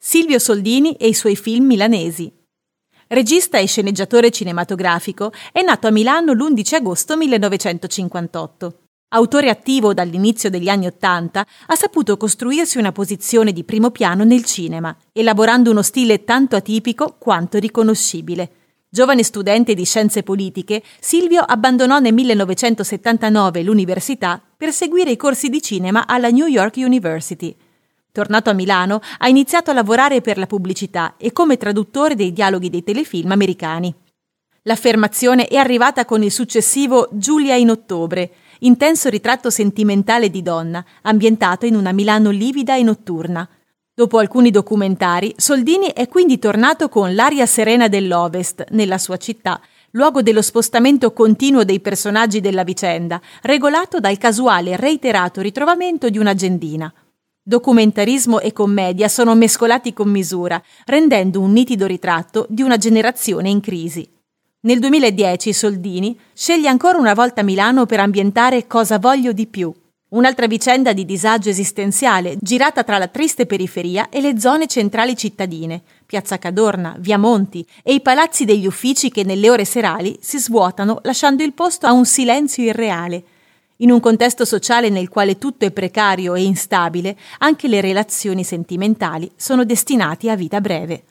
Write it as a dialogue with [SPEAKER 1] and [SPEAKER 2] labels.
[SPEAKER 1] Silvio Soldini e i suoi film milanesi. Regista e sceneggiatore cinematografico, è nato a Milano l'11 agosto 1958. Autore attivo dall'inizio degli anni Ottanta, ha saputo costruirsi una posizione di primo piano nel cinema, elaborando uno stile tanto atipico quanto riconoscibile. Giovane studente di scienze politiche, Silvio abbandonò nel 1979 l'università per seguire i corsi di cinema alla New York University. Tornato a Milano, ha iniziato a lavorare per la pubblicità e come traduttore dei dialoghi dei telefilm americani. L'affermazione è arrivata con il successivo Giulia in ottobre, intenso ritratto sentimentale di donna, ambientato in una Milano livida e notturna. Dopo alcuni documentari, Soldini è quindi tornato con L'aria serena dell'Ovest, nella sua città, luogo dello spostamento continuo dei personaggi della vicenda, regolato dal casuale e reiterato ritrovamento di un'agendina. Documentarismo e commedia sono mescolati con misura, rendendo un nitido ritratto di una generazione in crisi. Nel 2010 Soldini sceglie ancora una volta Milano per ambientare Cosa voglio di più, un'altra vicenda di disagio esistenziale girata tra la triste periferia e le zone centrali cittadine, Piazza Cadorna, Via Monti e i palazzi degli uffici che nelle ore serali si svuotano lasciando il posto a un silenzio irreale in un contesto sociale nel quale tutto è precario e instabile, anche le relazioni sentimentali sono destinate a vita breve.